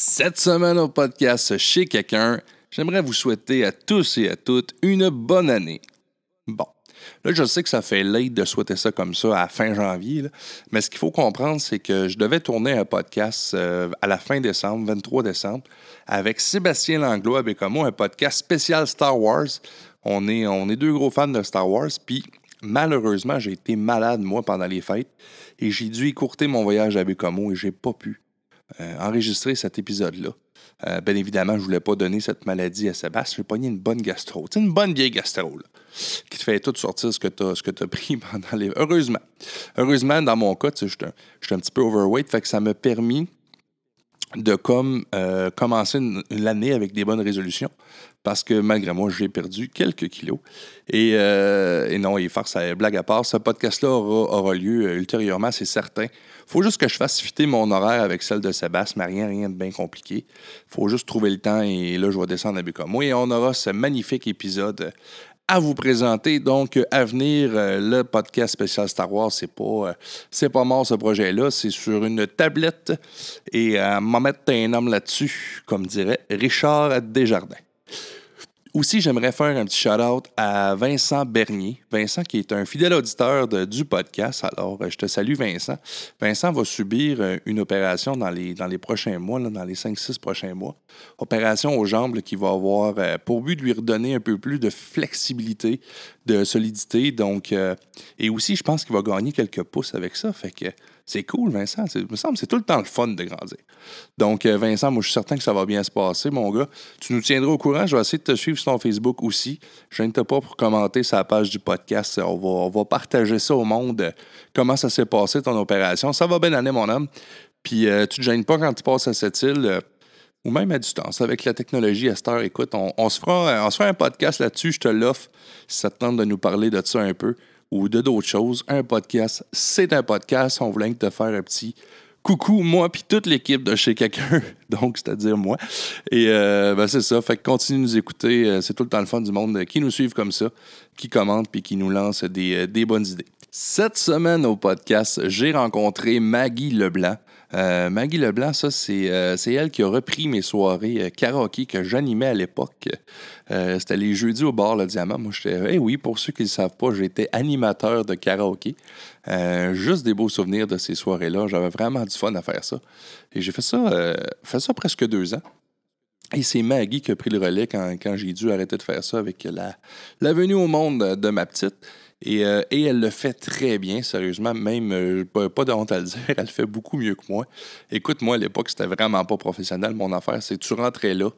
Cette semaine au podcast Chez quelqu'un, j'aimerais vous souhaiter à tous et à toutes une bonne année. Bon, là je sais que ça fait late de souhaiter ça comme ça à fin janvier, mais ce qu'il faut comprendre, c'est que je devais tourner un podcast euh, à la fin décembre, 23 décembre, avec Sébastien Langlois moi, un podcast spécial Star Wars. On est, on est deux gros fans de Star Wars, puis malheureusement, j'ai été malade, moi, pendant les fêtes, et j'ai dû écourter mon voyage à Bécomo et j'ai pas pu enregistrer cet épisode-là. Euh, bien évidemment, je ne voulais pas donner cette maladie à Sébastien. J'ai pogné une bonne gastro. C'est une bonne vieille gastro, qui te fait tout sortir ce que tu as, pris pendant les. Heureusement. Heureusement, dans mon cas, je suis un, un, petit peu overweight, fait que ça m'a permis de comme euh, commencer l'année avec des bonnes résolutions parce que malgré moi, j'ai perdu quelques kilos. Et, euh, non, et farce à blague à part, ce podcast-là aura, lieu euh, ultérieurement, c'est certain. faut juste que je fasse fitter mon horaire avec celle de Sébastien, mais rien, rien de bien compliqué. faut juste trouver le temps et là, je vais descendre à moi Et on aura ce magnifique épisode à vous présenter. Donc, à venir, euh, le podcast spécial Star Wars, c'est pas, euh, c'est pas mort ce projet-là. C'est sur une tablette et à m'en mettre un homme là-dessus, comme dirait Richard Desjardins. Aussi, j'aimerais faire un petit shout-out à Vincent Bernier. Vincent, qui est un fidèle auditeur du podcast. Alors, euh, je te salue, Vincent. Vincent va subir euh, une opération dans les, dans les prochains mois, dans les 5-6 prochains mois. Opération aux jambes qui va avoir euh, pour but de lui redonner un peu plus de flexibilité, de solidité. Donc, et aussi, je pense qu'il va gagner quelques pouces avec ça. Fait que c'est cool, Vincent. Il me semble c'est tout le temps le fun de grandir. Donc, euh, Vincent, moi, je suis certain que ça va bien se passer, mon gars. Tu nous tiendras au courant. Je vais essayer de te suivre sur ton Facebook aussi. Je ne pas pour commenter sa page du podcast. On va, partager ça au monde. Euh, comment ça s'est passé, ton opération. Ça va bien aller, mon homme. Puis, euh, tu ne te gênes pas quand tu passes à cette île. ou même à distance. Avec la technologie à écoute, on, se, fera, on se fera un podcast là-dessus, je te l'offre, si ça te tente de nous parler de ça un peu ou de d'autres choses. Un podcast, c'est un podcast. On voulait te faire un petit coucou, moi, puis toute l'équipe de chez quelqu'un, donc c'est-à-dire moi. Et euh, ben, c'est ça, fait que continue de nous écouter. Euh, c'est tout le temps le fun du monde qui nous suivent comme ça, qui commentent puis qui nous lancent des, euh, des bonnes idées. Cette semaine au podcast, j'ai rencontré Maggie Leblanc. Euh, Maggie Leblanc, ça, c'est, euh, c'est elle qui a repris mes soirées euh, karaoké que j'animais à l'époque. c'était les jeudis au bar Le Diamant. Moi, j'étais. Eh oui, pour ceux qui ne savent pas, j'étais animateur de karaoké. juste des beaux souvenirs de ces soirées-là. J'avais vraiment du fun à faire ça. Et j'ai fait ça, fait ça presque deux ans. Et c'est Maggie qui a pris le relais quand, j'ai dû arrêter de faire ça avec la venue au monde de ma petite. Euh, et, elle le fait très bien, sérieusement. Même, euh, pas, de honte à le dire, elle fait beaucoup mieux que moi. Écoute, moi, à l'époque, c'était vraiment pas professionnel. Mon affaire, c'est que tu rentrais là.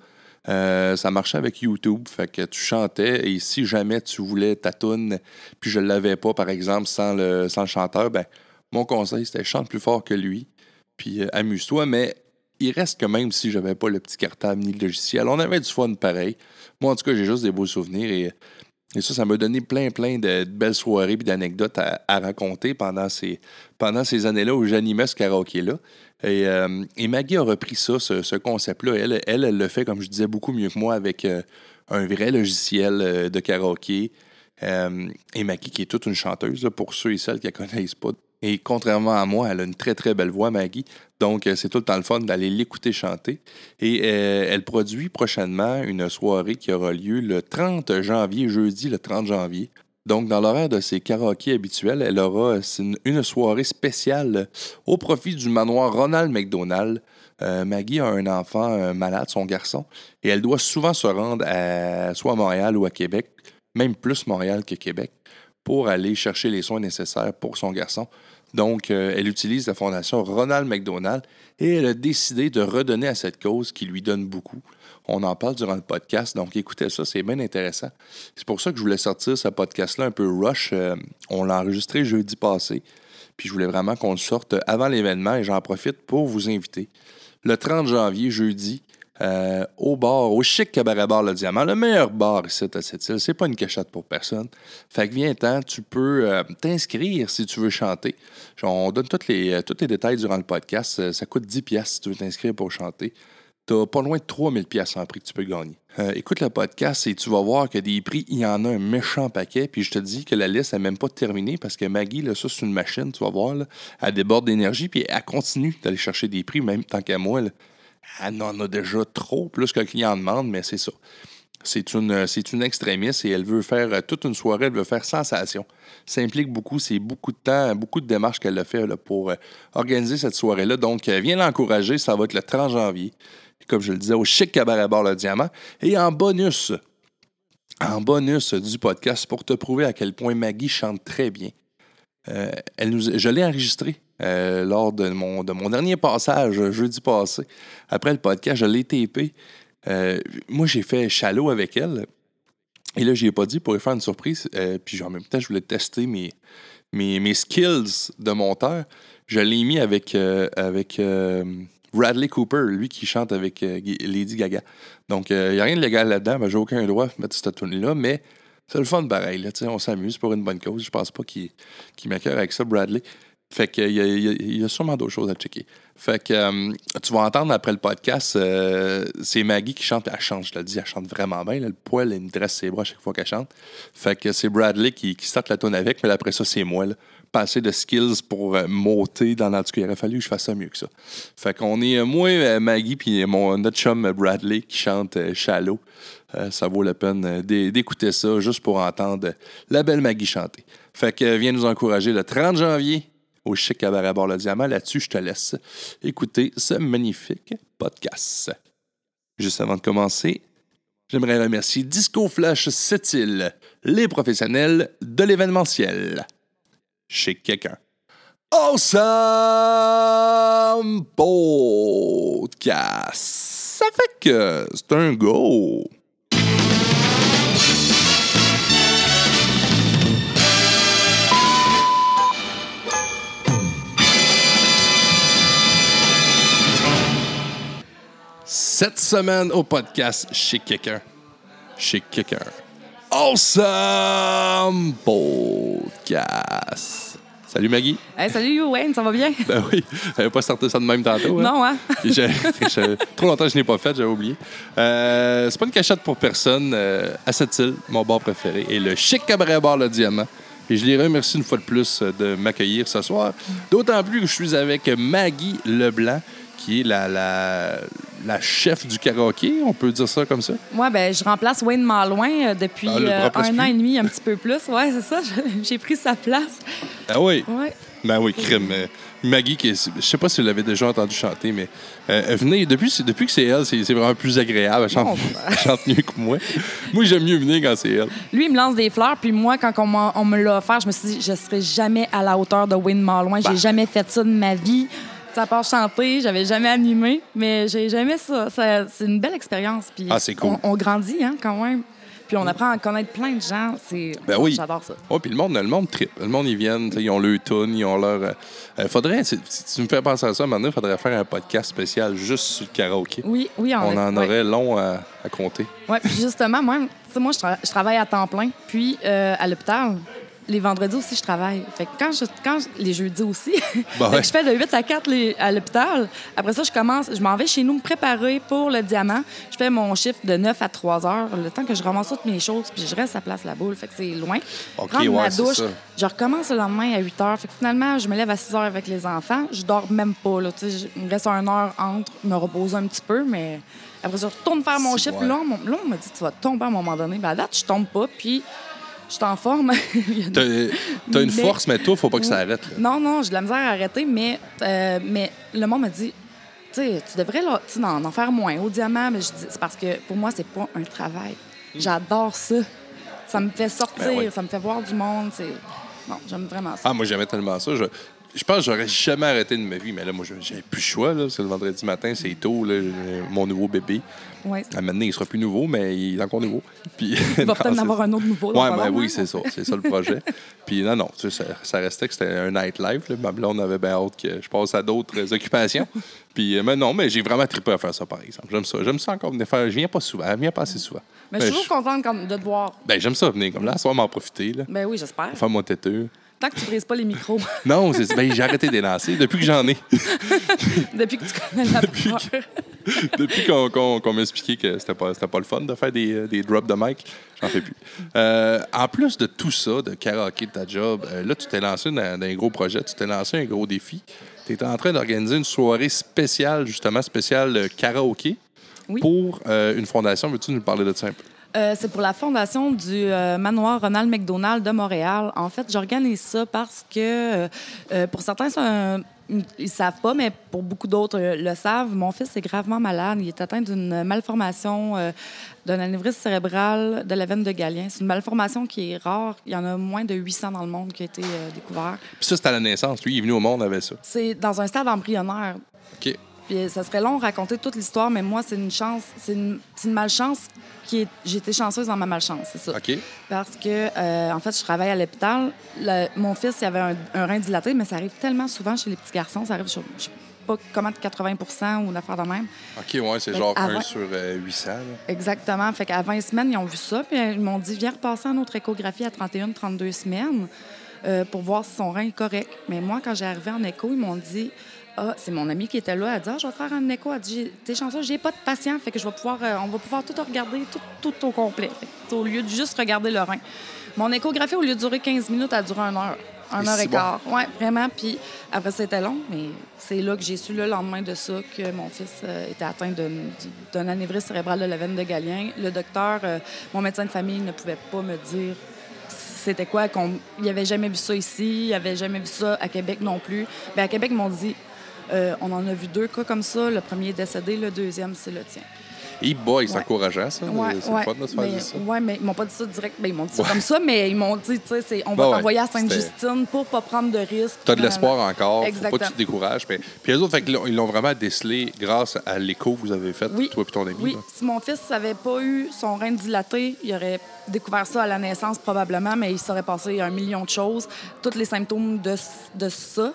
Euh, ça marchait avec YouTube, fait que tu chantais et si jamais tu voulais ta tune, puis je l'avais pas, par exemple, sans le, sans le chanteur, ben, mon conseil, c'était chante plus fort que lui, puis amuse-toi, mais il reste que même si j'avais pas le petit cartable ni le logiciel, on avait du fun pareil. Moi, en tout cas, j'ai juste des beaux souvenirs et et ça, ça m'a donné plein, plein de, belles soirées et d'anecdotes à, raconter pendant ces, pendant ces années-là où j'animais ce karaoké-là. Et, euh, et, Maggie a repris ça, ce, concept-là. Elle, elle, le fait, comme je disais, beaucoup mieux que moi avec euh, un vrai logiciel euh, de karaoké. et Maggie, qui est toute une chanteuse, pour ceux et celles qui ne connaissent pas et contrairement à moi, elle a une très très belle voix, Maggie. Donc, euh, c'est tout le temps le fun d'aller l'écouter chanter. Et euh, elle produit prochainement une soirée qui aura lieu le 30 janvier, jeudi le 30 janvier. Donc, dans l'horaire de ses karaokés habituels, elle aura une, soirée spéciale au profit du manoir Ronald McDonald. Euh, Maggie a un enfant malade, son garçon, et elle doit souvent se rendre à, soit à Montréal ou à Québec, même plus Montréal que Québec, pour aller chercher les soins nécessaires pour son garçon. Donc, euh, elle utilise la fondation Ronald McDonald et elle a décidé de redonner à cette cause qui lui donne beaucoup. On en parle durant le podcast, donc écoutez ça, c'est bien intéressant. C'est pour ça que je voulais sortir ce podcast-là un peu rush. Euh, on l'a enregistré jeudi passé, puis je voulais vraiment qu'on le sorte avant l'événement et j'en profite pour vous inviter. Le 30 janvier, jeudi, euh, au bar, au chic cabaret bar Le Diamant, le meilleur bar ici à cette île. C'est pas une cachette pour personne. Fait que viens-t'en, tu peux euh, t'inscrire si tu veux chanter. on donne tous les, euh, tous les détails durant le podcast. Ça coûte 10 pièces si tu veux t'inscrire pour chanter. T'as pas loin de 3000 pièces en prix que tu peux gagner. écoute le podcast et tu vas voir que des prix, il y en a un méchant paquet. Puis je te dis que la liste n'est même pas terminée parce que Maggie, là, ça, c'est une machine, tu vas voir. Là, elle déborde d'énergie puis elle continue d'aller chercher des prix, même tant qu'à moi. Elle en a déjà trop, plus que le client demande, mais c'est ça. C'est une, c'est une extrémiste et elle veut faire euh, toute une soirée, elle veut faire sensation. Ça implique beaucoup, c'est beaucoup de temps, beaucoup de démarches qu'elle a fait pour euh, organiser cette soirée-là. Donc, euh, viens l'encourager, ça va être le 30 janvier, comme je le disais, au Chic Cabaret Bar Le Diamant. Et en bonus, en bonus du podcast, pour te prouver à quel point Maggie chante très bien, elle nous, je l'ai enregistré lors de mon, de mon dernier passage jeudi passé. Après le podcast, je l'ai tapé. Euh, moi, j'ai fait Shallow avec elle. Et là, je ai pas dit pour lui faire une surprise. Euh, puis en même temps, je voulais tester mes, mes, mes skills de monteur. Je l'ai mis avec, euh, avec Bradley Cooper, lui qui chante avec Lady Gaga. Donc, il n'y a rien de légal là-dedans. mais j'ai aucun droit de mettre cette tune-là. Mais c'est le fun pareil. Là, on s'amuse pour une bonne cause. Je pense pas qu'il qu m'accueille avec ça, Bradley. Fait qu'il y, y, y, a sûrement d'autres choses à checker. Fait que euh, tu vas entendre après le podcast, euh, c'est Maggie qui chante. Elle chante, je le dis, elle chante vraiment bien. le poil, elle me dresse ses bras chaque fois qu'elle chante. Fait que c'est Bradley qui, qui la tonne avec, mais après ça, c'est moi. Là. Passer de skills pour euh, monter dans l'antique. Il aurait fallu que je fasse ça mieux que ça. Fait qu'on est, moi, Maggie, puis mon, notre chum Bradley qui chante Shallow. ça vaut la peine d'écouter ça juste pour entendre la belle Maggie chanter. Fait que viens nous encourager le 30 janvier au Chic Cabaret Bord le Diamant. Là-dessus, je te laisse écouter ce magnifique podcast. Juste avant de commencer, j'aimerais remercier Disco Flash Sept-Îles, les professionnels de l'événementiel. Chez quelqu'un. Awesome Podcast. Ça fait que c'est un go. Cette semaine au podcast chez quelqu'un. Chez quelqu'un. Awesome Podcast. Salut Maggie. Hey, salut Wayne, ça va bien? Ben oui, j'avais pas starté ça de même tantôt. Hein? Non, hein? trop longtemps que je n'ai pas fait, j'avais oublié. Euh, c'est pas une cachette pour personne. Euh, à cette île, mon bar préféré, et le Chic Cabaret Bar Le Diamant. Et je les remercie une fois de plus de m'accueillir ce soir. D'autant plus que je suis avec Maggie Leblanc, qui est la, la, la, chef du karaoké, on peut dire ça comme ça? Oui, ben, je remplace Wayne Malouin euh, depuis ah, euh, un an et demi, un petit peu plus. Oui, c'est ça, j'ai pris sa place. Ah oui? Oui. Ben oui, crime. Maggie, qui je sais pas si vous l'avez déjà entendu chanter, mais euh, venez, depuis, depuis que c'est elle, c'est vraiment plus agréable. Elle chante, elle chante, mieux que moi. moi, j'aime mieux venir quand c'est elle. Lui, il me lance des fleurs, puis moi, quand on, on me l'a offert, je me suis dit, je serai jamais à la hauteur de Wayne Malouin. J'ai bah. jamais fait ça de ma vie. À part chanter, j'avais jamais animé, mais j'ai jamais ça. c'est une belle expérience. Puis ah, c'est cool. On, grandit, hein, quand même. Puis on apprend à connaître plein de gens. C'est... Ben oui. J'adore ça. Oh, puis le monde, le monde trip. Le monde, ils viennent, ils ont leur tune, ils ont leur. Euh, euh, faudrait, si, tu me fais penser à ça, maintenant, il faudrait faire un podcast spécial juste sur le karaoké. Oui, oui, On en aurait long à, compter. Oui, puis justement, moi, moi je, travaille à temps plein. Puis euh, à l'hôpital, les vendredis aussi, je travaille. Fait que quand je, quand les jeudis aussi, bah je fais de 8 à 4 à l'hôpital. Après ça, je commence, je m'en vais chez nous me préparer pour le diamant. Je fais mon chiffre de 9 à 3 heures, le temps que je ramasse toutes mes choses, puis je reste à place la boule. Fait que c'est loin. OK, Prendre ma douche, je recommence le lendemain à 8 heures. Fait que finalement, je me lève à 6 heures avec les enfants. Je dors même pas. Là, il me reste une heure entre, me reposer un petit peu, mais après, je retourne faire mon chiffre. Là, on, là, on m'a dit, tu vas tomber à un moment donné. Ben, à date, je tombe pas. Puis je suis en forme. T'as une force, mais toi, faut pas que ça arrête. Non, non, j'ai de la misère à arrêter, mais, euh, mais le monde m'a dit, tu sais, tu devrais en, en, faire moins au diamant, mais je dis, c'est parce que pour moi, c'est pas un travail. J'adore ça. Ça me fait sortir, ben ça me fait voir du monde. Non, j'aime vraiment ça. Ah, moi, j'aimais tellement ça. Je, je pense que j'aurais jamais arrêté de ma vie, mais là, moi, j'avais plus le choix. C'est le vendredi matin, c'est tôt, là, mon nouveau bébé. Ouais. À maintenant, il sera plus nouveau, mais il est encore nouveau. Puis, il va peut-être en avoir un autre nouveau. Ouais, ben, oui, c'est ça. C'est ça le projet. Puis non, non, tu sais, ça, restait que c'était un nightlife. Là. Ma blonde avait bien hâte que je passe à d'autres occupations. Puis, euh, mais non, mais j'ai vraiment trippé à faire ça, par exemple. J'aime ça. J'aime ça encore venir faire. Je viens pas souvent. Je viens pas assez souvent. Mais, je suis toujours contente de te voir. Ben, j'aime ça venir comme là, soir m'en profiter. Là. Ben oui, j'espère. Faire mon têteux. Tant que tu brises pas les micros. non, ben, j'ai arrêté de les lancer depuis que j'en ai. depuis que tu connais la Depuis, depuis qu'on m'a expliqué que c'était pas, pas le fun de faire des, euh, des drops de mic, j'en fais plus. Euh, en plus de tout ça, de karaoké de ta job, euh, là, tu t'es lancé dans, un gros projet, tu t'es lancé un gros défi. tu es en train d'organiser une soirée spéciale, justement, spéciale karaoké pour une fondation. Veux-tu nous parler de ça un peu? Euh, c'est pour la fondation du euh, manoir Ronald McDonald de Montréal. En fait, j'organise ça parce que, euh, pour certains, ils ne savent pas, mais pour beaucoup d'autres le savent, mon fils est gravement malade. Il est atteint d'une malformation d'un anévrisme cérébral de la veine de Galien. C'est une malformation qui est rare. Il y en a moins de 800 dans le monde qui a été découvert. Puis ça, c'est à la naissance. Lui, il est venu au monde avec ça. C'est dans un stade embryonnaire. OK. Puis ça serait long de raconter toute l'histoire, mais moi, c'est une chance, c'est une, une malchance qui est. J'étais chanceuse dans ma malchance, c'est ça. OK. Parce que, euh, en fait, je travaille à l'hôpital. Mon fils, il avait un, rein dilaté, mais ça arrive tellement souvent chez les petits garçons. Ça arrive, je, je sais pas comment, 80% ou une affaire de même. OK, ouais, c'est genre 1 sur 800. Euh, Exactement. Fait qu'à 20 semaines, ils ont vu ça, puis ils m'ont dit, viens repasser en autre échographie à 31, 32 semaines. Euh, pour voir si son rein est correct. Mais moi, quand j'ai arrivé en écho, ils m'ont dit ah, c'est mon ami qui était là. Elle dit ah, Je vais faire un écho. Elle dit T'es chanceux, j'ai pas de patient. Fait que je vais pouvoir, euh, on va pouvoir tout regarder, tout, au complet. au lieu de juste regarder le rein. Mon échographie, au lieu de durer 15 minutes, a duré une heure. Un heure et quart. Oui, vraiment. Puis après, c'était long, mais c'est là que j'ai su le lendemain de ça que mon fils euh, était atteint d'un anévrisme cérébral de la veine de Galien. Le docteur, euh, mon médecin de famille, ne pouvait pas me dire c'était quoi, qu'il n'y avait jamais vu ça ici, il avait jamais vu ça à Québec non plus. Bien, à Québec, ils m'ont dit euh, on en a vu deux cas comme ça. Le premier est décédé, le deuxième, c'est le tien. Et boy, c'est encourageant, ça. Ouais, c'est pas de se faire mais, ça. Oui, mais ils m'ont pas dit ça direct. Ben, ils m'ont dit ça comme ça, mais ils m'ont dit, tu sais, on va t'envoyer à Sainte-Justine pour pas prendre de risques. Tu as de l'espoir encore. Exactement. Faut pas que tu te décourages. Puis, puis les autres, fait ils l'ont vraiment décelé grâce à l'écho que vous avez fait, toi et ton ami. Oui. Si mon fils n'avait pas eu son rein dilaté, il aurait découvert ça à la naissance probablement, mais il serait passé un million de choses. Tous les symptômes de, de ça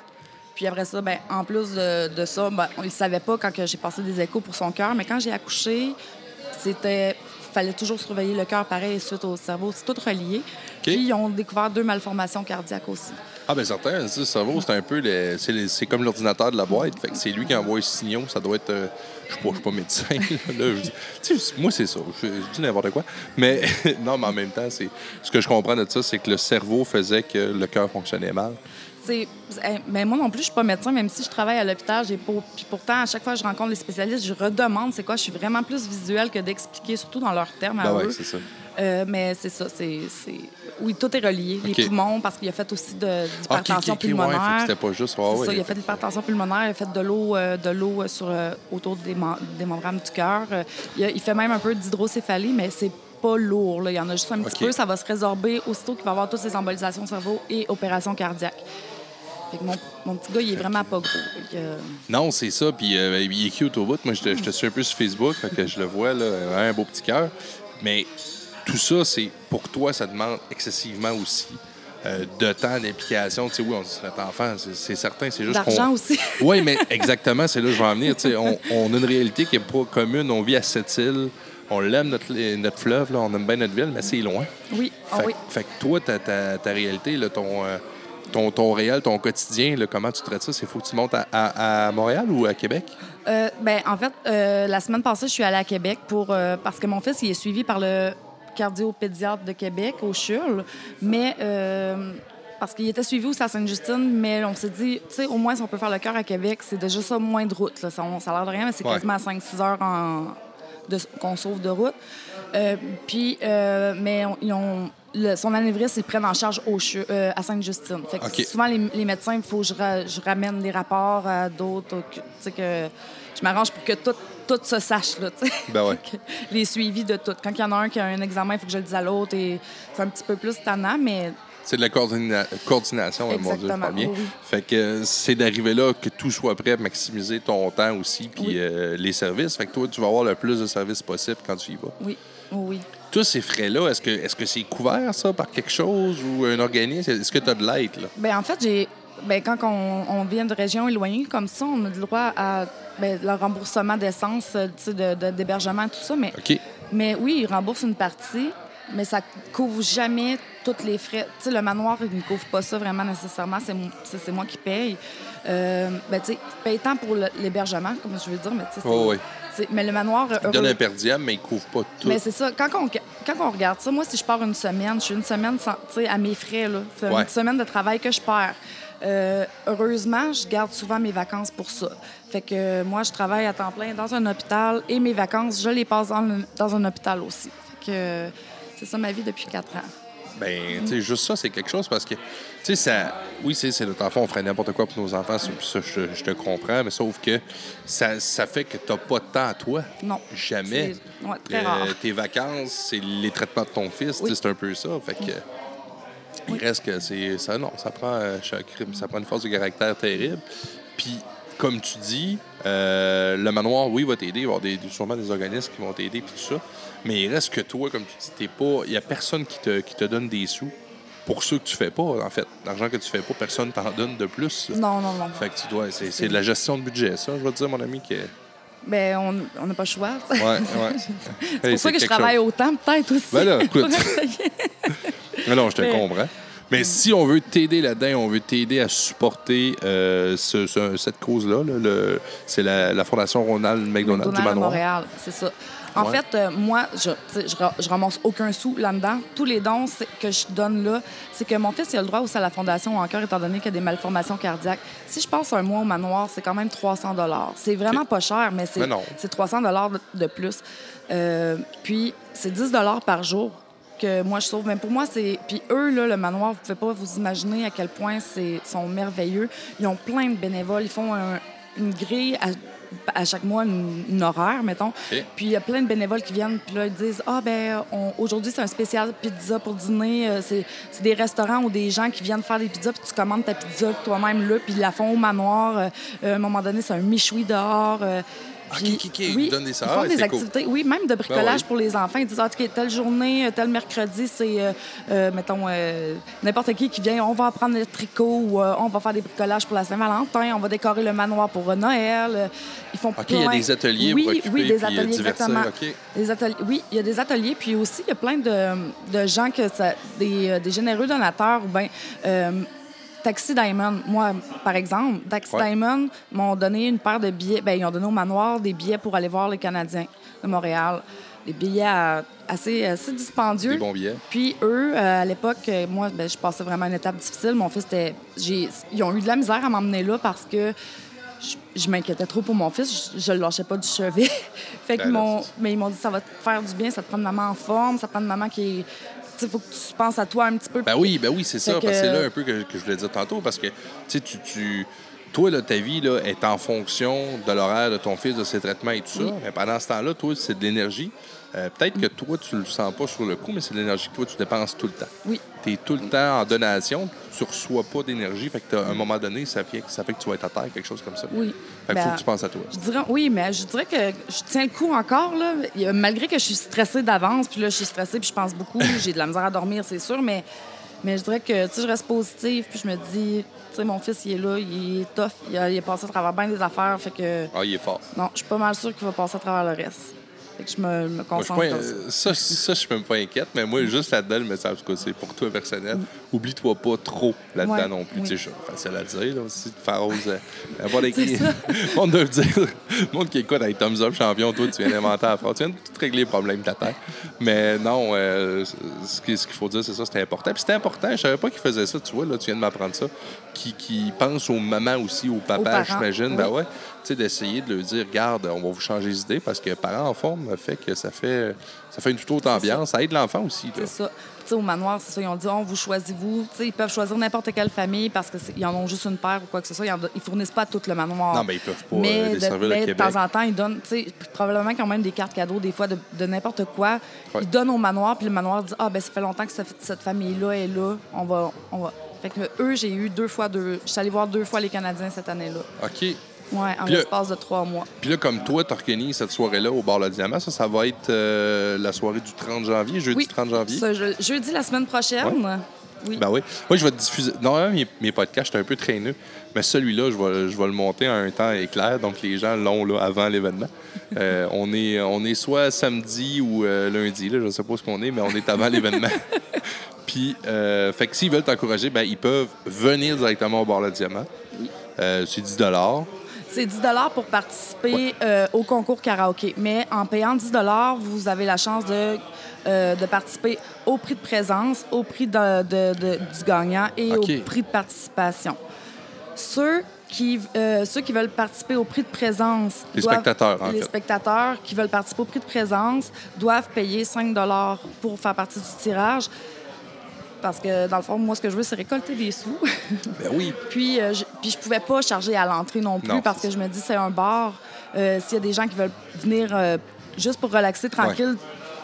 puis après ça, ben, en plus de, ça, ben, on ne savait pas quand j'ai passé des échos pour son cœur, mais quand j'ai accouché, c'était fallait toujours surveiller le cœur pareil suite au cerveau. C'est tout relié. Puis ils ont découvert deux malformations cardiaques aussi. Ah, bien certain. Le cerveau, c'est un peu. C'est comme l'ordinateur de la boîte. Fait que c'est lui qui envoie les signaux. Ça doit être. Euh, je ne suis pas médecin. moi, c'est ça. Je, dis n'importe quoi. Mais non, mais en même temps, ce que je comprends de ça, c'est que le cerveau faisait que le cœur fonctionnait mal mais moi non plus, je suis pas médecin, même si je travaille à l'hôpital. J'ai Puis pourtant, à chaque fois que je rencontre les spécialistes, je redemande c'est quoi. Je suis vraiment plus visuelle que d'expliquer, surtout dans leurs termes à ben eux. c'est ça. Euh, mais c'est ça, c'est... Oui, tout est relié. Les poumons, parce qu'il a fait aussi de, l'hypertension okay, pulmonaire. c'était pas juste... ça, il a fait de l'hypertension pulmonaire, il a fait de l'eau euh, de l'eau sur, euh, autour des, des membranes du cœur. Il, il, fait même un peu d'hydrocéphalie, mais c'est pas lourd. Là. Il y en a juste un petit peu. Ça va se résorber aussitôt qu'il va avoir toutes ces embolisations au cerveau et opérations cardiaques mon, petit gars, il est vraiment pas gros. Non, c'est ça. Puis euh, il est cute au bout. Moi, je te, suis un peu sur Facebook, que je le vois, là, un beau petit cœur. Mais tout ça, c'est pour toi, ça demande excessivement aussi. Euh, de temps d'implication. Tu sais, oui, on notre enfant, c'est certain. C'est juste D'argent aussi. oui, mais exactement, c'est là que je vais en venir. Tu sais, on, on, a une réalité qui n'est pas commune. On vit à cette île. On l'aime, notre, notre fleuve, là, on aime bien notre ville, mais c'est loin. Oui, ah fait, oui. Fait que toi, ta, ta, ta réalité, là, ton, euh, ton, ton réel, ton quotidien, comment tu traites ça? C'est faut que tu montes à, Montréal ou à Québec? Euh, ben, en fait, euh, la semaine passée, je suis allée à Québec pour, euh, parce que mon fils il est suivi par le cardiopédiatre de Québec, au CHUL, mais parce qu'il était suivi aussi à Sainte-Justine, mais on s'est dit, tu sais, au moins, si on peut faire le cœur à Québec, c'est déjà ça moins de route. Ça, ça a l'air de rien, mais c'est quasiment à 5-6 heures qu'on sauve de route. puis, mais ils ont son anévrisme, ils prennent en charge au euh, à Sainte-Justine. Souvent, les, médecins, il faut que je, ramène les rapports à d'autres, que je m'arrange pour que tout, tout se sache, là, ben les suivis de tout. Quand il y en a un qui a un examen, il faut que je le dise à l'autre. Et c'est un petit peu plus tannant, mais c'est de la coordination, mon Dieu, bien. Fait que c'est d'arriver là, que tout soit prêt, maximiser ton temps aussi, puis euh, les services. Fait que toi, tu vas avoir le plus de services possible quand tu y vas. Oui, oui tous ces frais-là, est-ce que est-ce que c'est couvert, ça, par quelque chose ou un organisme? Est-ce que tu as de l'aide, là? Bien, en fait, j'ai. Bien, quand on, vient de régions éloignées comme ça, on a le droit à bien, le remboursement d'essence, d'hébergement, de, tout ça. Mais, mais oui, ils remboursent une partie, mais ça couvre jamais tous les frais. Le manoir, il ne couvre pas ça vraiment nécessairement. C'est moi qui paye. Euh, ben, tu sais, paye tant pour l'hébergement, comme je veux dire, mais tu sais, oh, oui. Mais le manoir. Il donne un per mais il couvre pas tout. Mais c'est ça. Quand on, quand on regarde ça, moi, si je pars une semaine, je suis une semaine sans, à mes frais. Là. C'est une semaine de travail que je perds. Euh, heureusement, je garde souvent mes vacances pour ça. Fait que euh, moi, je travaille à temps plein dans un hôpital et mes vacances, je les passe dans, dans un hôpital aussi. Fait que c'est ça ma vie depuis quatre ans. Ben, tu sais, juste ça, c'est quelque chose parce que, tu sais, ça. Oui, c'est notre enfant, on ferait n'importe quoi pour nos enfants, ça, je, te comprends, mais sauf que ça, ça fait que tu n'as pas de temps à toi. Non. Jamais. Ouais, très rare. tes vacances, c'est les traitements de ton fils, c'est un peu ça. Fait que. Il reste que c'est. Ça, non, ça prend, euh, ça prend une force de caractère terrible. Puis, comme tu dis, euh, le manoir, oui, va t'aider. Il va y avoir des, sûrement des organismes qui vont t'aider, puis tout ça. Mais il reste que toi, comme tu dis, t'es pas. Il n'y a personne qui te, qui te donne des sous pour ceux que tu fais pas, en fait. L'argent que tu fais pas, personne t'en donne de plus. Non, non, non. Fait que tu dois. C'est de la gestion de budget, ça, je te dire, mon ami, que. Ben, on n'a pas le choix. Ouais, ouais. c'est pour ça que je travaille autant, peut-être aussi. Ben là, écoute. non, je te comprends. Mais si on veut t'aider là-dedans, on veut t'aider à supporter euh, cette cause-là, c'est la, Fondation Ronald McDonald, du Manoir. Montréal, c'est ça. En fait, euh, moi, je, je, ramasse aucun sou là-dedans. Tous les dons que je donne là, c'est que mon fils il a le droit aussi à la fondation encore, étant donné qu'il y a des malformations cardiaques. Si je passe un mois au manoir, c'est quand même 300 C'est vraiment pas cher, mais c'est 300 de plus. Euh, puis, c'est 10 par jour que moi je sauve. Mais pour moi, c'est. Puis eux, là, le manoir, vous pouvez pas vous imaginer à quel point c'est sont merveilleux. Ils ont plein de bénévoles. Ils font une grille à chaque mois une, horaire, mettons. Puis il y a plein de bénévoles qui viennent, puis là, ils disent Ah, ben aujourd'hui, c'est un spécial pizza pour dîner. Euh, c'est des restaurants ou des gens qui viennent faire des pizzas, puis tu commandes ta pizza toi-même là, puis ils la font au manoir. Euh, euh, à un moment donné, c'est un michoui dehors. Ah, qui, qui, qui oui, donne des Ils font des activités, oui, même de ben bricolage pour les enfants. Ils disent, ah, telle journée, tel mercredi, c'est, euh, euh, mettons, euh, n'importe qui qui vient, on va apprendre le tricot ou on va faire des bricolages pour la Saint-Valentin, on va décorer le manoir pour Noël. Ils font OK, il y a des ateliers oui, pour occuper, Oui, des ateliers, exactement. Des ateliers, oui, il y a des ateliers. Puis aussi, il y a plein de, de gens, que ça, des, des généreux donateurs ou bien Taxi Diamond, moi, par exemple, Taxi Diamond m'ont donné une paire de billets. Bien, ils ont donné au manoir des billets pour aller voir les Canadiens de Montréal. Des billets assez, assez dispendieux. Des bons billets. Puis eux, euh, à l'époque, euh, moi, ben, je passais vraiment une étape difficile. Mon fils, était, ils ont eu de la misère à m'emmener là parce que je, m'inquiétais trop pour mon fils. Je ne le lâchais pas du chevet. fait que ben mais ils m'ont dit ça va te faire du bien, ça te prend une maman en forme, ça prend une maman qui est il faut que tu penses à toi un petit peu. Ben oui, ben oui, c'est ça. Que c'est là un peu que, je voulais dire tantôt. Parce que tu, tu, toi, là, ta vie là, est en fonction de l'horaire de ton fils, de ses traitements et tout ça. Mais pendant ce temps-là, toi, c'est de l'énergie. Euh, peut-être que toi, tu le sens pas sur le coup, mais c'est de l'énergie que toi, tu dépenses tout le temps. Oui. Tu es tout le temps en donation, tu reçois pas d'énergie, fait que à un moment donné, ça fait, ça fait que tu vas être à terre, quelque chose comme ça. Oui. Fait faut ben, que tu penses à toi. Je dirais, oui, mais je dirais que je tiens le coup encore, là. Malgré que je suis stressée d'avance, puis là, je suis stressée, puis je pense beaucoup, j'ai de la misère à dormir, c'est sûr, mais, mais je dirais que, tu sais, je reste positive, puis je me dis, tu sais, mon fils, il est là, il est tough, il, a, il est passé à travers bien des affaires, fait que... Ah, il est fort. Non, je suis pas mal sûre qu'il va passer à travers le reste. Fait que je me, me concentre moi, je ça. ça. je suis même pas inquiète, mais moi, juste là-dedans, le message que c'est pour toi personnel. Mm. Oublie-toi pas trop là-dedans non plus. Tu sais, facile à dire, là, aussi, de faire euh, n'importe qui. On doit dire, le monde qui écoute avec Thumbs Up champion, toi, tu viens d'inventer la phrase. Tu viens de tout régler les problèmes de ta tête. Mais non, euh, ce qu'il faut dire, c'est ça, c'était important. Puis c'était important, je savais pas qu'il faisait ça, tu vois, là, tu viens de m'apprendre ça. Qui, qui pense aux mamans aussi, aux papas, j'imagine. Ben ouais d'essayer de leur dire, regarde, on va vous changer les idées parce que parents en forme fait que ça fait, ça fait une toute autre ambiance. Ça. aide l'enfant aussi. C'est ça. au manoir, c'est ça. Ils ont dit, on vous choisissez-vous. ils peuvent choisir n'importe quelle famille parce qu'ils en ont juste une paire ou quoi que ce soit. Ils, ne fournissent pas tout le manoir. Non, mais ils peuvent pas mais euh, de, de temps en temps, ils donnent, probablement ont même des cartes cadeaux, des fois, de, n'importe quoi. Ils donnent au manoir, puis le manoir dit, ah, ben ça fait longtemps que cette, famille-là est là. On va, on va. Fait que eux, j'ai eu deux fois deux. Je suis allée voir deux fois les Canadiens cette année-là. OK. Oui, en l'espace de trois mois. Puis là, comme toi, tu organises cette soirée-là au bar Le Diamant, ça, ça va être euh, la soirée du 30 janvier, jeudi 30 janvier? jeudi la semaine prochaine. Oui. Ben oui. Moi, je vais te diffuser. Non, mes, mes podcasts, j'étais un peu traîneux, mais celui-là, je vais, je vais le monter à un temps éclair, donc les gens l'ont là, avant l'événement. Euh, on, est, on est soit samedi ou euh, lundi, là, je ne sais pas ce qu'on est, mais on est avant l'événement. Puis, fait que s'ils veulent t'encourager, ben, ils peuvent venir directement au bar Le Diamant. C'est 10 c'est 10 pour participer euh, au concours karaoké. Mais en payant 10 vous avez la chance de, euh, de participer au prix de présence, au prix de, du gagnant et au prix de participation. Ceux qui, euh, ceux qui veulent participer au prix de présence. Les spectateurs, en Les fait. spectateurs qui veulent participer au prix de présence doivent payer 5 pour faire partie du tirage. Parce que, dans le fond, moi, ce que je veux, c'est récolter des sous. Ben oui. puis, euh, puis, je pouvais pas charger à l'entrée non plus Non. parce que je me dis, c'est un bar. Euh, S'il y a des gens qui veulent venir euh, juste pour relaxer tranquille,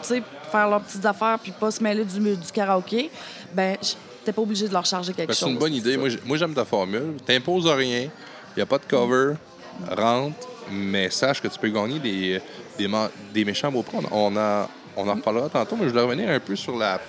tu sais, faire leurs petites affaires puis pas se mêler du, du karaoké, ben j'étais pas obligé de leur charger quelque Ben, chose. c'est une bonne idée. ça. Moi, j'ai- Moi, j'aime ta formule. T'imposes rien. Il n'y a pas de cover. Rentre. Mais sache que tu peux gagner des, des, des méchants beaux prix. On, en, on en reparlera tantôt, mais je voulais revenir un peu sur la.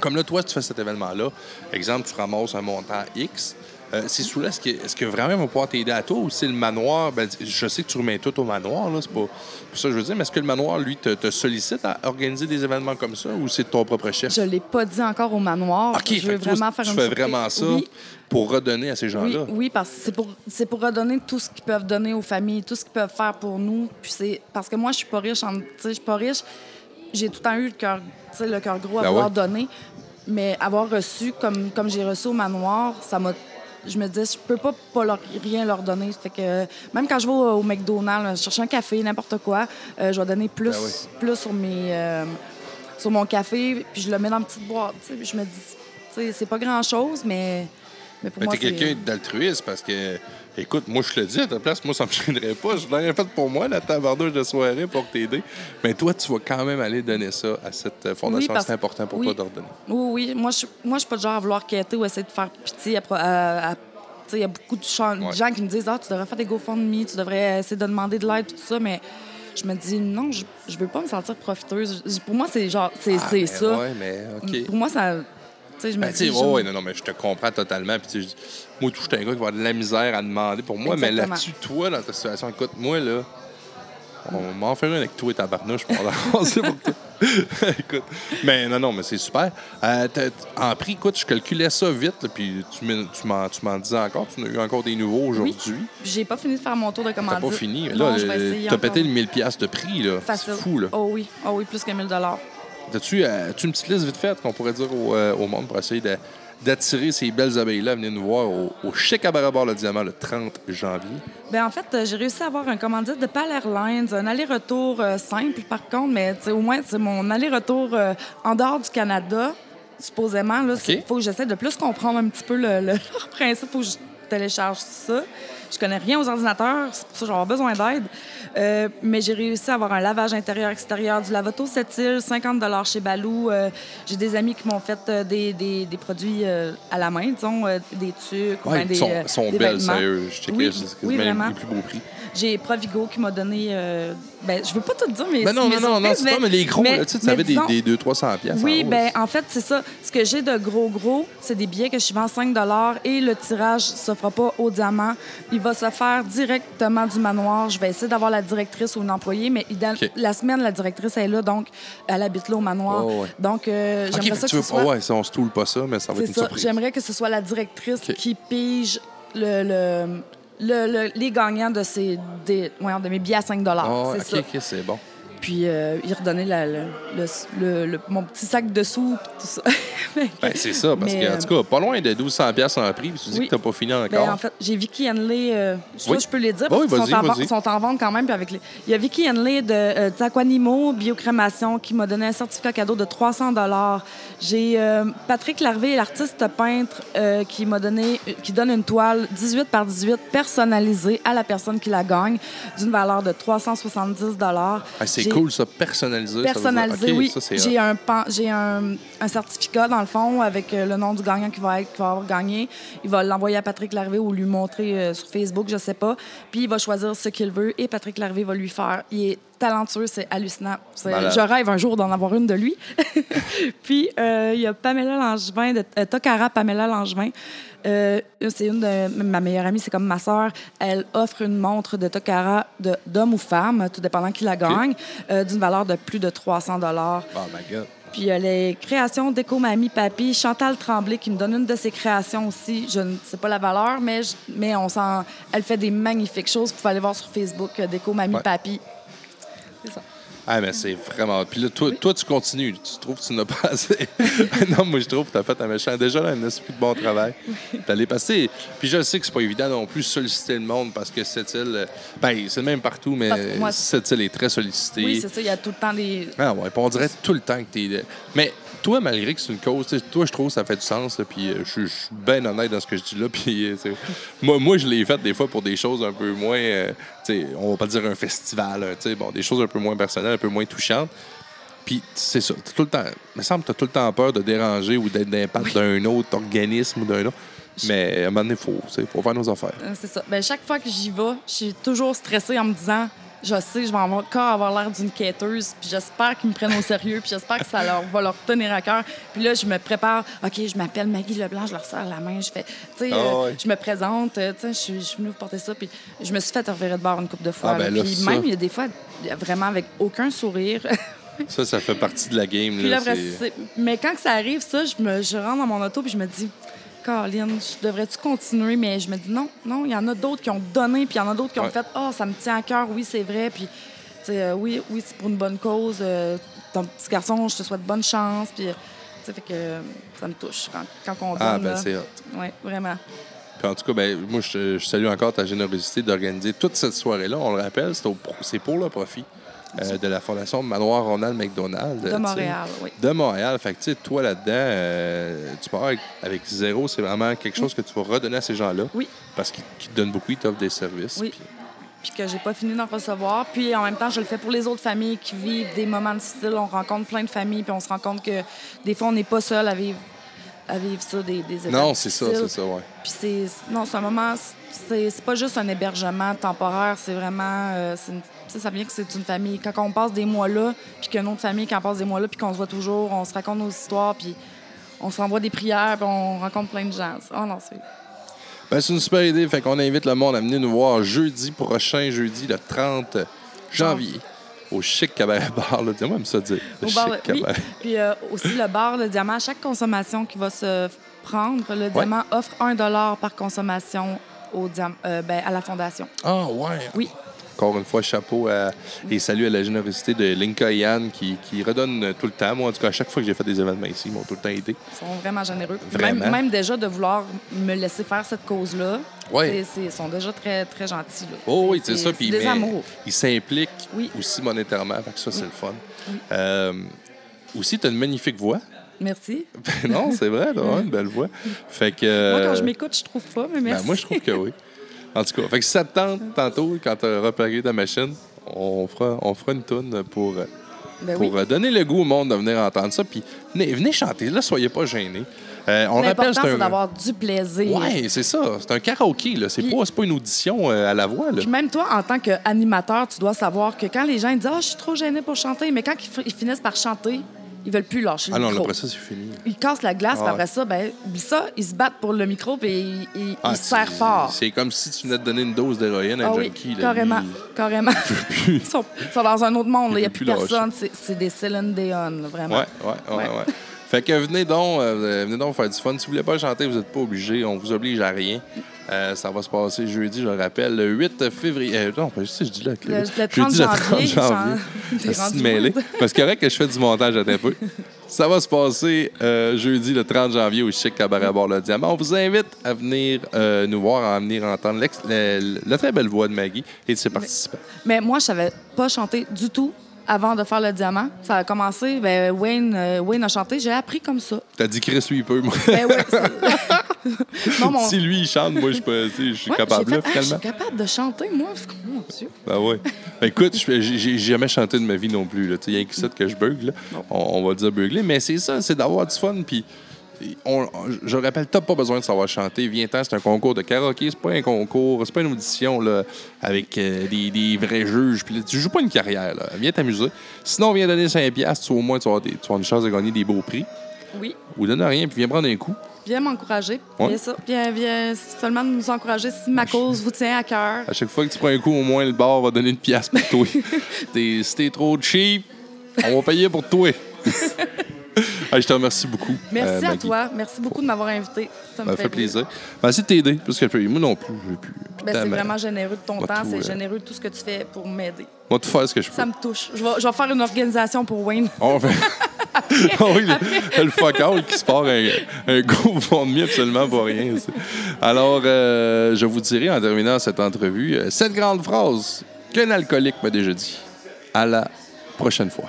Comme là, toi, tu fais cet événement-là. Exemple, tu ramasses un montant X. Euh, c'est sous là, est-ce que, est-ce que vraiment ils vont pouvoir t'aider à toi ou c'est le manoir? Ben, je sais que tu remets tout au manoir, là, c'est pas ça que je veux dire, mais est-ce que le manoir, lui, te, te sollicite à organiser des événements comme ça ou c'est de ton propre chef? Je l'ai pas dit encore au manoir. OK, je veux toi, vraiment tu faire une fais surprise. vraiment ça Oui. pour redonner à ces gens-là? oui, parce que c'est pour, c'est pour redonner tout ce qu'ils peuvent donner aux familles, tout ce qu'ils peuvent faire pour nous. Puis c'est parce que moi, je suis pas riche. Tu je suis pas riche. J'ai tout le temps eu le cœur, tu le cœur gros à Ben vouloir ouais. donner. Mais avoir reçu, comme, comme j'ai reçu au manoir, ça m'a... Je me disais, je peux pas, pas leur- rien leur donner. Fait que même quand je vais au, au McDonald's, chercher un café, n'importe quoi, euh, je vais donner plus, Ben oui. plus sur mes... euh, sur mon café, puis je le mets dans une petite boîte. tu sais. Puis Je me dis, c'est pas grand-chose, mais, mais pour Mais moi, t'es quelqu'un d'altruiste parce que, écoute, moi, je te le dis, à ta place, moi, ça me gênerait pas. Je l'aurais fait pour moi, la tabardouche de soirée pour t'aider. Mais toi, tu vas quand même aller donner ça à cette euh, fondation. Oui, parce- C'est important pour oui. toi de redonner. Oui, oui. Moi, je moi, suis pas du genre à vouloir quêter ou essayer de faire pitié. à à- à- Il y a beaucoup de gens, Ouais. qui me disent Ah, tu devrais faire des GoFundMe, tu devrais essayer de demander de l'aide, tout ça. Mais je me dis Non, je, je veux pas me sentir profiteuse. Pour moi, c'est genre, c'est Ah, ça. Ouais, mais OK. Pour moi, ça. Je me Ben, dis. ouais, non, non, mais je te comprends totalement. Puis, moi, tout, je suis un gars qui va avoir de la misère à demander pour moi. Mais là-dessus, toi, dans ta situation, écoute, moi, là, on m'en fait un avec toi et ta barnouche pour écoute. Mais non, non, mais c'est super. Euh, en prix, écoute, je calculais ça vite, là, puis tu m'en- disais encore. Tu en as eu encore des nouveaux aujourd'hui. J'ai pas fini de faire mon tour de commandite. T'as pas fini. Là, t'as pété le 1000$ piastres de prix, là. C'est fou, là. Oh oui, oh oui, plus que 1000 Euh, as-tu une petite liste vite faite qu'on pourrait dire au, euh, au monde pour essayer d'attirer ces belles abeilles-là à venir nous voir au, au Chic à Barabar le Diamant le 30 janvier? Ben en fait, euh, j'ai réussi à avoir un commandite de PAL Airlines, un aller-retour euh, simple par contre, mais au moins c'est mon aller-retour en dehors du Canada, supposément. Il faut que j'essaie de plus comprendre un petit peu le, le- leur principe. Il faut que je télécharge ça. Je connais rien aux ordinateurs, c'est pour ça que avoir besoin d'aide. Euh, mais j'ai réussi à avoir un lavage intérieur-extérieur, du lavoto cette île, 50 chez Balou. Euh, j'ai des amis qui m'ont fait euh, des, des- des produits à la main, disons, des tucs, ou Ouais, bien des, ils sont, sont des belles, vêtements. sérieux. Je checkais, Oui, c'est oui, vraiment. les plus beaux prix. J'ai Provigo qui m'a donné. euh, ben, je veux pas tout dire, mais. Ben non, non, non, non, c'est pas, mais les gros, mais- là, tu mais avais des, disons- des 200-300 piastres. Oui, en ben en fait, c'est ça. Ce que j'ai de gros, gros, c'est des billets que je vends 5 et le tirage se fera pas au diamant. Il va se faire directement du manoir. Je vais essayer d'avoir la directrice ou une employée, mais idéal- la semaine, la directrice est là, donc elle habite là au manoir. Oh, ouais. Donc, euh, j'aimerais ça que tu ce veux... soit. oh, ouais, on se toule pas ça, mais ça va être une ça. surprise. J'aimerais que ce soit la directrice qui pige le, le- le- le- les gagnants de, ces, des, ouais, de mes billets à 5 Ah, C'est OK, ça. OK, c'est bon. Puis euh, il redonnait la- le, le- le- le- mon petit sac de sous, tout ça. Ben, c'est ça, parce qu'en tout cas, pas loin de 1200 piastres en prix, puis tu dis oui. que t'as pas fini encore. Ben, en fait, j'ai Vicky Henley. Euh, Oui. je peux les dire Oui, parce qu'ils sont, en, vas-y. vente- sont en vente quand même. Puis avec les... Il y a Vicky Henley de euh, Taquanimo Biocrémation qui m'a donné un certificat cadeau de 300 J'ai euh, Patrick Larvé, l'artiste peintre, euh, qui m'a donné, qui donne une toile 18 par 18 personnalisée à la personne qui la gagne d'une valeur de 370 Ah, c'est cool, ça, personnalisé. ça Personnalisé, oui. J'ai un, pan- j'ai un, un certificat, dans le fond, avec euh, le nom du gagnant qui va, être, qui va avoir gagné. Il va l'envoyer à Patrick Larvé ou lui montrer euh, sur Facebook, je sais pas. Puis il va choisir ce qu'il veut et Patrick Larvé va lui faire. Il est talentueux, c'est hallucinant. Je rêve un jour d'en avoir une de lui. Puis euh, il y a Pamela Langevin, de, euh, Tokara Pamela Langevin. Euh, c'est une de ma meilleure amie, c'est comme ma sœur. Elle offre une montre de Tokara de- d'homme ou femme, tout dépendant qui la gagne, d'une valeur de plus de 300 dollars. Oh my God. Puis euh, les créations d'Éco Mamie Papy, Chantal Tremblay qui me donne une de ses créations aussi. Je ne sais pas la valeur, mais, je- mais on sent, elle fait des magnifiques choses. Vous pouvez aller voir sur Facebook d'Éco Mamie Ouais. Papy. C'est ça. Ah, mais c'est vraiment. Puis là, toi, toi, tu continues. Tu trouves que tu n'as pas assez. non, moi, je trouve que tu as fait un méchant. Déjà, là, un esprit de bon travail. T'allais passer. Puis je sais que c'est pas évident non plus solliciter le monde parce que cette île. Ben, c'est le même partout, mais cette île est très sollicitée. Oui, c'est ça. Il y a tout le temps des. Ah, ouais. Puis on dirait tout le temps que tu es. Mais toi, malgré que c'est une cause, toi, je trouve que ça fait du sens. puis euh, je suis bien honnête dans ce que je dis là. Puis euh, moi, moi, je l'ai fait des fois pour des choses un peu moins. Euh, on va pas dire un festival. bon, des choses un peu moins personnelles, un peu moins touchantes. Puis c'est ça. tout le temps. Il me semble que tu as tout le temps peur de déranger ou d'être d'impact d'un autre organisme ou d'un autre. Mais à un moment donné, il faut, faire nos affaires. C'est ça. Ben, chaque fois que j'y vais, je suis toujours stressée en me disant je sais, je vais encore avoir l'air d'une quêteuse, puis j'espère qu'ils me prennent au sérieux, puis j'espère que ça leur, va leur tenir à cœur. Puis là, je me prépare. OK, je m'appelle Maggie Leblanc, je leur serre la main, je fais, tu sais, ah euh, je me présente, euh, tu sais, je suis venue vous porter ça, puis je me suis fait revirer de bord une couple de fois. Ah, ben puis même, il y a des fois, vraiment avec aucun sourire. ça, ça fait partie de la game. Là, mais quand ça arrive, ça, je, me, je rentre dans mon auto, puis je me dis, Caroline, devrais-tu continuer? Mais je me dis non, non, il y en a d'autres qui ont donné, puis il y en a d'autres qui ont fait Ah, oh, ça me tient à cœur, oui, c'est vrai, puis euh, oui, oui, c'est pour une bonne cause. Euh, ton petit garçon, je te souhaite bonne chance, puis fait que ça me touche quand, quand on ah, donne. Ah, ben c'est Oui, vraiment. Puis en tout cas, ben, moi, je, je salue encore ta générosité d'organiser toute cette soirée-là. On le rappelle, c'est pour le profit. Euh, de la Fondation Manoir Ronald McDonald. De Montréal, oui. De Montréal. Fait que, tu sais, toi, là-dedans, euh, tu pars avec, zéro. C'est vraiment quelque chose que tu vas redonner à ces gens-là. Oui. Parce qu'ils te donnent beaucoup, ils t'offrent des services. Oui. Puis... que j'ai pas fini d'en recevoir. Puis en même temps, je le fais pour les autres familles qui vivent des moments difficiles. On rencontre plein de familles, puis on se rend compte que des fois, on n'est pas seul à vivre, à vivre ça, des, des Non, c'est ça, c'est ça, ouais. Puis c'est... Non, c'est un moment... C'est pas juste un hébergement temporaire, c'est vraiment... Euh, ça vient que c'est une famille. Quand on passe des mois là, puis qu'une autre famille, quand on passe des mois là, puis qu'on se voit toujours, on se raconte nos histoires, puis on se renvoie des prières, puis on rencontre plein de gens. Oh non, c'est. Ben, c'est une super idée. Fait qu'on invite le monde à venir nous voir jeudi prochain, jeudi le 30 janvier. Au Chic Cabaret Bar, là. Dis-moi ça dire. Le Chic Cabaret. Puis euh, aussi le bar, le diamant, chaque consommation qui va se prendre, le diamant offre un dollar par consommation au euh, ben, à la fondation. Ah, ouais. Oui encore une fois, chapeau et salut à la générosité de Linka Yann qui, qui, redonne tout le temps. Moi, en tout cas, à chaque fois que j'ai fait des événements ici, ils m'ont tout le temps aidé. Ils sont vraiment généreux. Même, déjà de vouloir me laisser faire cette cause-là. Oui. Ils sont déjà très, très gentils. Oh, oui, c'est ça. Puis des amours. Ils s'impliquent aussi monétairement. Fait que ça, c'est le fun. Euh, aussi, tu as une magnifique voix. Merci. non, c'est vrai, tu as une belle voix. Fait que, Moi, quand je m'écoute, je trouve pas, mais ben, merci. moi, je trouve que oui. En tout cas, fait que si ça te tente, tantôt, quand tu auras ta machine, on fera, on fera une toune pour, ben pour donner le goût au monde de venir entendre ça. Puis venez, venez chanter, là, soyez pas gênés. Euh, on rappelle, c'est un... d'avoir du plaisir. Oui, c'est ça. C'est un karaoké. Là. C'est, pas, pas une audition euh, à la voix. Là. Puis même toi, en tant qu'animateur, tu dois savoir que quand les gens disent Ah, je suis trop gêné pour chanter, mais quand ils finissent par chanter, ils veulent plus lâcher le micro. Ah non, après ça, c'est fini. Ils cassent la glace, puis après ça, ben, ça, ils se battent pour le micro, puis ils, ah, se serrent fort. C'est comme si tu venais de donner une dose d'héroïne à un ah, junkie. Oui, carrément, carrément. ils, sont, dans un autre monde, il n'y a plus, personne. C'est des Céline Dion, vraiment. Ouais, ouais, ouais. ouais. Fait que venez donc, euh, venez donc faire du fun. Si vous voulez pas chanter, vous n'êtes pas obligé. On vous oblige à rien. Euh, ça va se passer jeudi, je le rappelle, le 8 février. Euh, non, pas juste, je dis là. Le, le 30 jeudi, janvier. Le 30 janvier. mêlé. Parce qu'il correct que je fais du montage à un peu. Ça va se passer jeudi, le 30 janvier, au Chic Cabaret Bord le Diamant. On vous invite à venir nous voir, à venir entendre la très belle voix de Maggie et de ses participants. Mais, mais moi, je savais pas chanter du tout avant de faire le diamant. Ça a commencé, ben, Wayne, euh, Wayne a chanté, j'ai appris comme ça. T'as dit Chris, lui, il peut, moi. Ben ouais, Si lui, il chante, moi, je, peux, je suis capable, là, finalement. je suis capable de chanter, moi. Mon Dieu? Ben ouais. Ben, écoute, j'ai jamais chanté de ma vie non plus. Il y a que ça que je bugle. On, on, va dire beugler. Mais c'est ça, c'est d'avoir du fun. Puis je rappelle, t'as pas besoin de savoir chanter. Viens-t'en, c'est un concours de karaoké, c'est pas un concours, c'est pas une audition là, avec euh, des, vrais juges. Puis tu joues pas une carrière, là. viens t'amuser. Sinon, viens donner 5 piastres, au moins tu vas, avoir une chance de gagner des beaux prix. Oui. Ou donne rien, puis viens prendre un coup. Viens m'encourager. Viens, ça. Viens, viens seulement nous encourager si ma cause vous tient à cœur. À chaque fois que tu prends un coup, au moins le bar va donner une pièce pour toi. si t'es trop cheap, on va payer pour toi. je te remercie beaucoup. Merci à toi. Merci beaucoup de m'avoir invité. Ça me fait, plaisir. Merci de t'aider, parce que moi non plus, j'ai pu. Ben, c'est vraiment généreux de ton temps, c'est généreux de tout ce que tu fais pour m'aider. Moi, tout faire ce que je peux. Ça me touche. Je vais, je vais faire une organisation pour Wayne. On va oh, oui, le, le fuck out qui se part un, un GoFundMe absolument pour rien. Alors, euh, je vous dirai en terminant cette entrevue euh, cette grande phrase qu'un alcoolique m'a déjà dit. À la prochaine fois.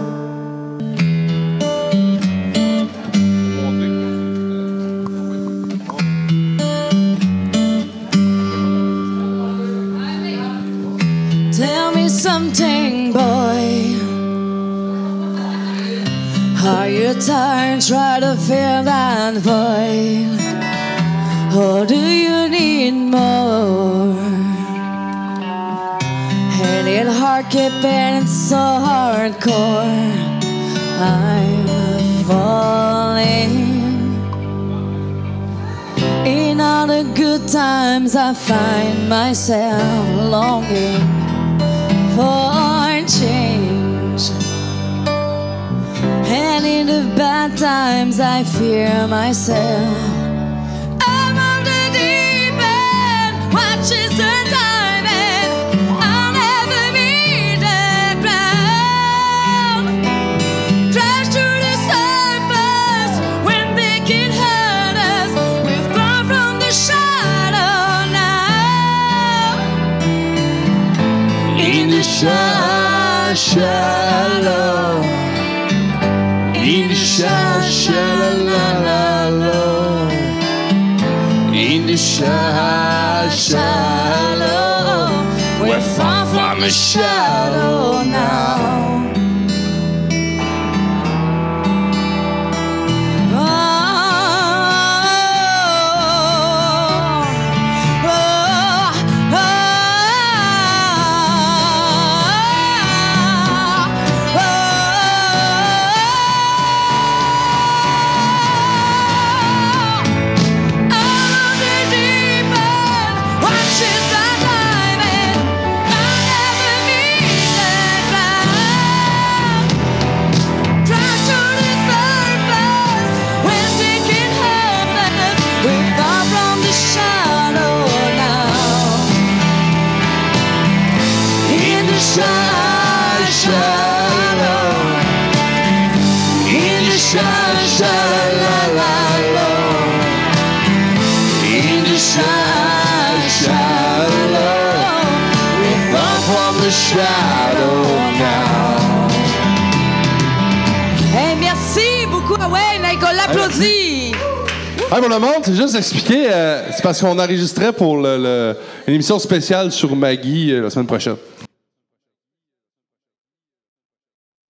You? Try to fill that void. Or do you need more? And it hard keeping it so hardcore. I'm falling. In all the good times, I find myself longing for And in the bad times, I fear myself. I'm on the deep end, watches Shadow, We're far from a shadow now. Hey, mon amant, c'est juste expliquer, euh, c'est parce qu'on enregistrait pour le, une émission spéciale sur Maggie euh, la semaine prochaine.